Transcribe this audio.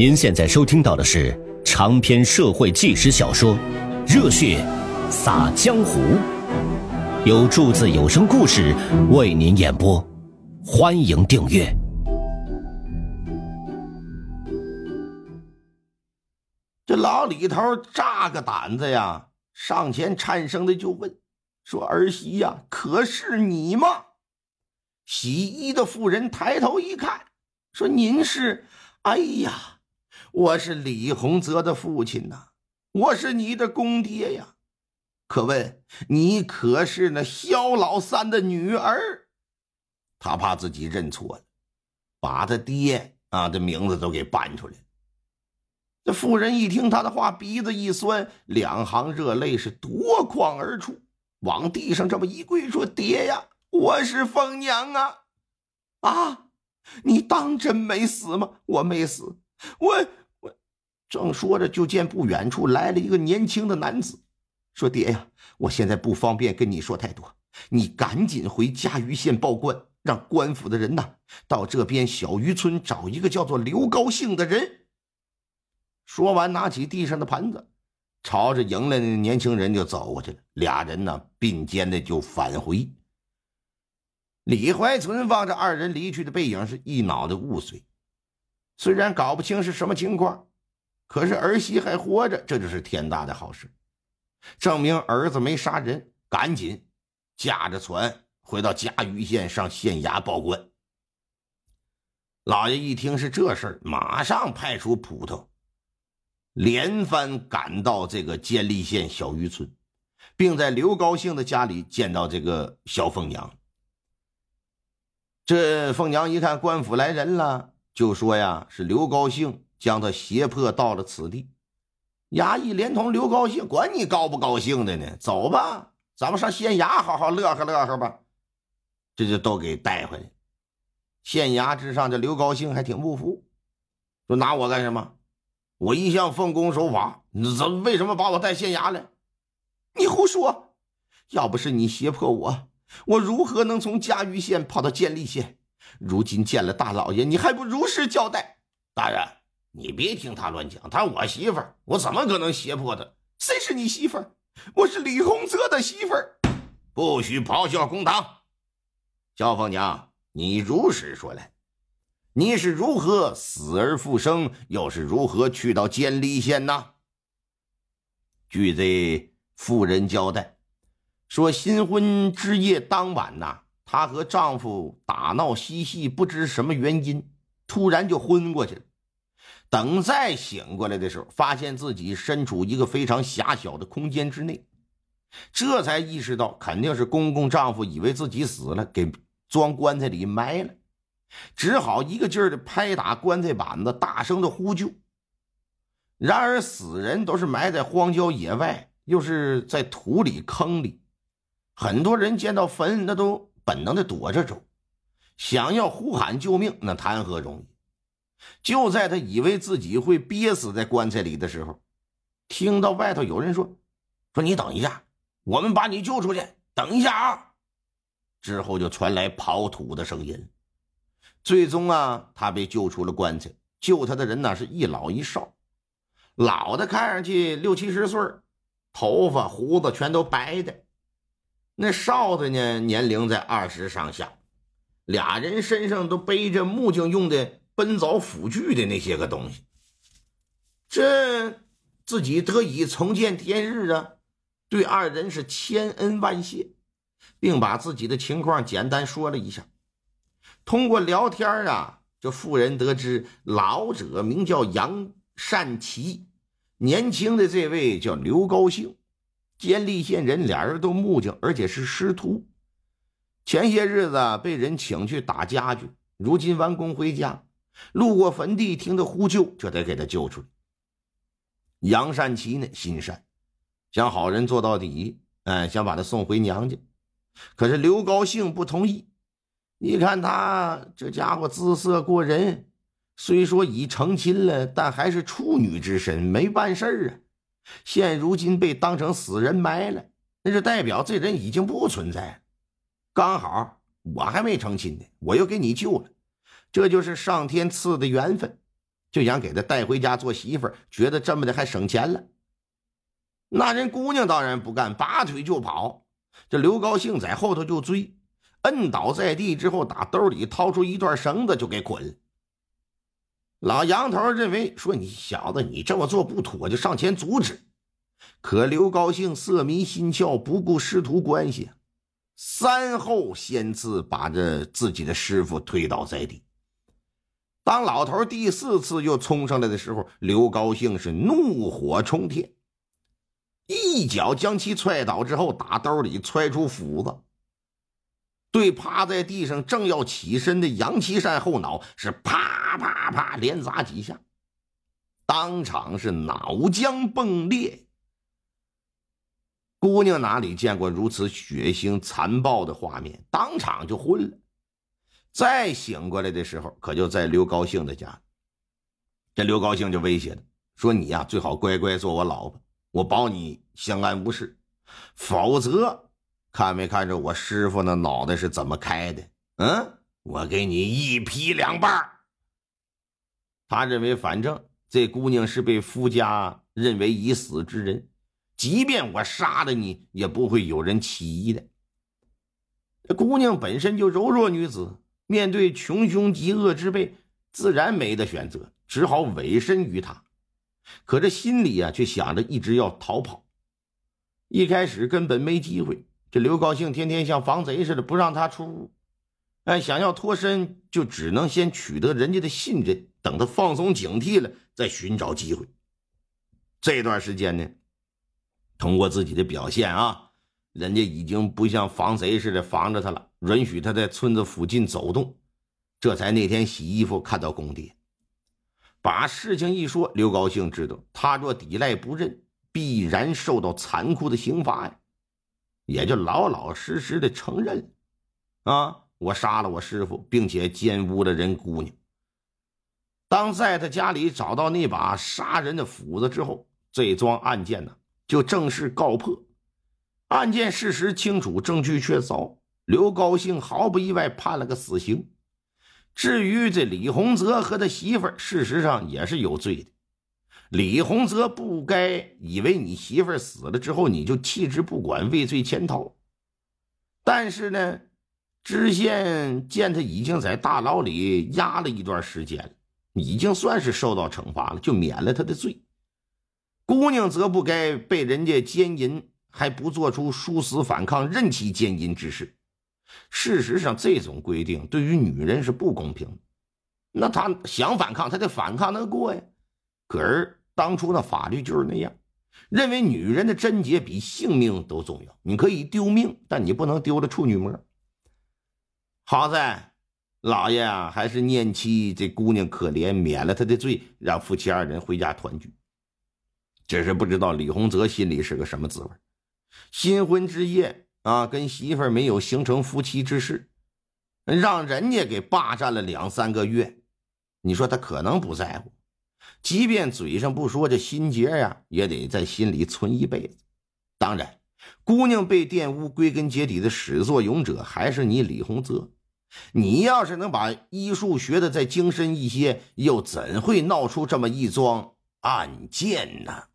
您现在收听到的是长篇社会纪实小说《热血洒江湖》，由柱子有声故事为您演播，欢迎订阅。这老李头炸个胆子呀，上前颤声的就问：“说儿媳呀，可是你吗？”洗衣的妇人抬头一看，说：“您是？哎呀！”我是李洪泽的父亲呐，我是你的公爹呀。可问你可是那萧老三的女儿？他怕自己认错了，把他爹啊的名字都给搬出来。这妇人一听他的话，鼻子一酸，两行热泪是夺眶而出，往地上这么一跪，说：“爹呀，我是凤娘啊！啊，你当真没死吗？我没死，我我。”正说着，就见不远处来了一个年轻的男子，说：“爹呀，我现在不方便跟你说太多，你赶紧回嘉鱼县报官，让官府的人呐到这边小渔村找一个叫做刘高兴的人。”说完，拿起地上的盘子，朝着迎来的年轻人就走过去了。俩人呢并肩的就返回。李怀存望着二人离去的背影，是一脑袋雾水，虽然搞不清是什么情况。可是儿媳还活着，这就是天大的好事，证明儿子没杀人。赶紧驾着船回到嘉鱼县上县衙报官。老爷一听是这事儿，马上派出捕头，连番赶到这个监利县小渔村，并在刘高兴的家里见到这个小凤娘。这凤娘一看官府来人了，就说呀：“是刘高兴。”将他胁迫到了此地，衙役连同刘高兴，管你高不高兴的呢？走吧，咱们上县衙好好乐呵乐呵吧。这就都给带回来。县衙之上，这刘高兴还挺不服，说拿我干什么？我一向奉公守法，你怎为什么把我带县衙来？你胡说！要不是你胁迫我，我如何能从嘉峪县跑到监利县？如今见了大老爷，你还不如实交代？大人。你别听他乱讲，她我媳妇儿，我怎么可能胁迫他？谁是你媳妇儿？我是李洪泽的媳妇儿，不许咆哮公堂。萧凤娘，你如实说来，你是如何死而复生，又是如何去到监利县呢？据这妇人交代，说新婚之夜当晚呐，她和丈夫打闹嬉戏，不知什么原因，突然就昏过去了。等再醒过来的时候，发现自己身处一个非常狭小的空间之内，这才意识到肯定是公公丈夫以为自己死了，给装棺材里埋了，只好一个劲儿的拍打棺材板子，大声的呼救。然而死人都是埋在荒郊野外，又是在土里坑里，很多人见到坟那都本能的躲着走，想要呼喊救命，那谈何容易？就在他以为自己会憋死在棺材里的时候，听到外头有人说：“说你等一下，我们把你救出去。等一下啊！”之后就传来刨土的声音。最终啊，他被救出了棺材。救他的人呢，是一老一少。老的看上去六七十岁，头发胡子全都白的；那少的呢，年龄在二十上下。俩人身上都背着木匠用的。奔凿斧锯的那些个东西，这自己得以重见天日啊！对二人是千恩万谢，并把自己的情况简单说了一下。通过聊天啊，这妇人得知老者名叫杨善奇，年轻的这位叫刘高兴，监利县人，俩人都木匠，而且是师徒。前些日子被人请去打家具，如今完工回家。路过坟地，听到呼救，就得给他救出来。杨善奇呢，心善，想好人做到底，哎，想把他送回娘家。可是刘高兴不同意，你看他这家伙姿色过人，虽说已成亲了，但还是处女之身，没办事啊。现如今被当成死人埋了，那就代表这人已经不存在。刚好我还没成亲呢，我又给你救了。这就是上天赐的缘分，就想给他带回家做媳妇儿，觉得这么的还省钱了。那人姑娘当然不干，拔腿就跑。这刘高兴在后头就追，摁倒在地之后，打兜里掏出一段绳子就给捆。老杨头认为说：“你小子，你这么做不妥，就上前阻止。”可刘高兴色迷心窍，不顾师徒关系，三后先次把这自己的师傅推倒在地。当老头第四次又冲上来的时候，刘高兴是怒火冲天，一脚将其踹倒之后，打兜里揣出斧子，对趴在地上正要起身的杨岐山后脑是啪啪啪连砸几下，当场是脑浆迸裂。姑娘哪里见过如此血腥残暴的画面，当场就昏了。再醒过来的时候，可就在刘高兴的家。这刘高兴就威胁他说：“你呀，最好乖乖做我老婆，我保你相安无事。否则，看没看着我师傅那脑袋是怎么开的？嗯，我给你一劈两半。”他认为，反正这姑娘是被夫家认为已死之人。即便我杀了你，也不会有人起疑的。这姑娘本身就柔弱女子，面对穷凶极恶之辈，自然没得选择，只好委身于他。可这心里啊，却想着一直要逃跑。一开始根本没机会，这刘高兴天天像防贼似的，不让他出屋。哎，想要脱身，就只能先取得人家的信任，等他放松警惕了，再寻找机会。这段时间呢？通过自己的表现啊，人家已经不像防贼似的防着他了，允许他在村子附近走动。这才那天洗衣服看到公爹，把事情一说，刘高兴知道他若抵赖不认，必然受到残酷的刑罚呀，也就老老实实的承认，啊，我杀了我师傅，并且奸污了人姑娘。当在他家里找到那把杀人的斧子之后，这桩案件呢？就正式告破，案件事实清楚，证据确凿。刘高兴毫不意外判了个死刑。至于这李洪泽和他媳妇儿，事实上也是有罪的。李洪泽不该以为你媳妇死了之后你就弃之不管，畏罪潜逃。但是呢，知县见他已经在大牢里压了一段时间了，已经算是受到惩罚了，就免了他的罪。姑娘则不该被人家奸淫，还不做出殊死反抗、任其奸淫之事。事实上，这种规定对于女人是不公平的。那她想反抗，她得反抗得过呀。可是当初的法律就是那样，认为女人的贞洁比性命都重要。你可以丢命，但你不能丢了处女膜。好在老爷啊，还是念妻这姑娘可怜，免了她的罪，让夫妻二人回家团聚。只是不知道李洪泽心里是个什么滋味。新婚之夜啊，跟媳妇没有形成夫妻之事，让人家给霸占了两三个月。你说他可能不在乎，即便嘴上不说，这心结呀也得在心里存一辈子。当然，姑娘被玷污，归根结底的始作俑者还是你李洪泽。你要是能把医术学的再精深一些，又怎会闹出这么一桩案件呢？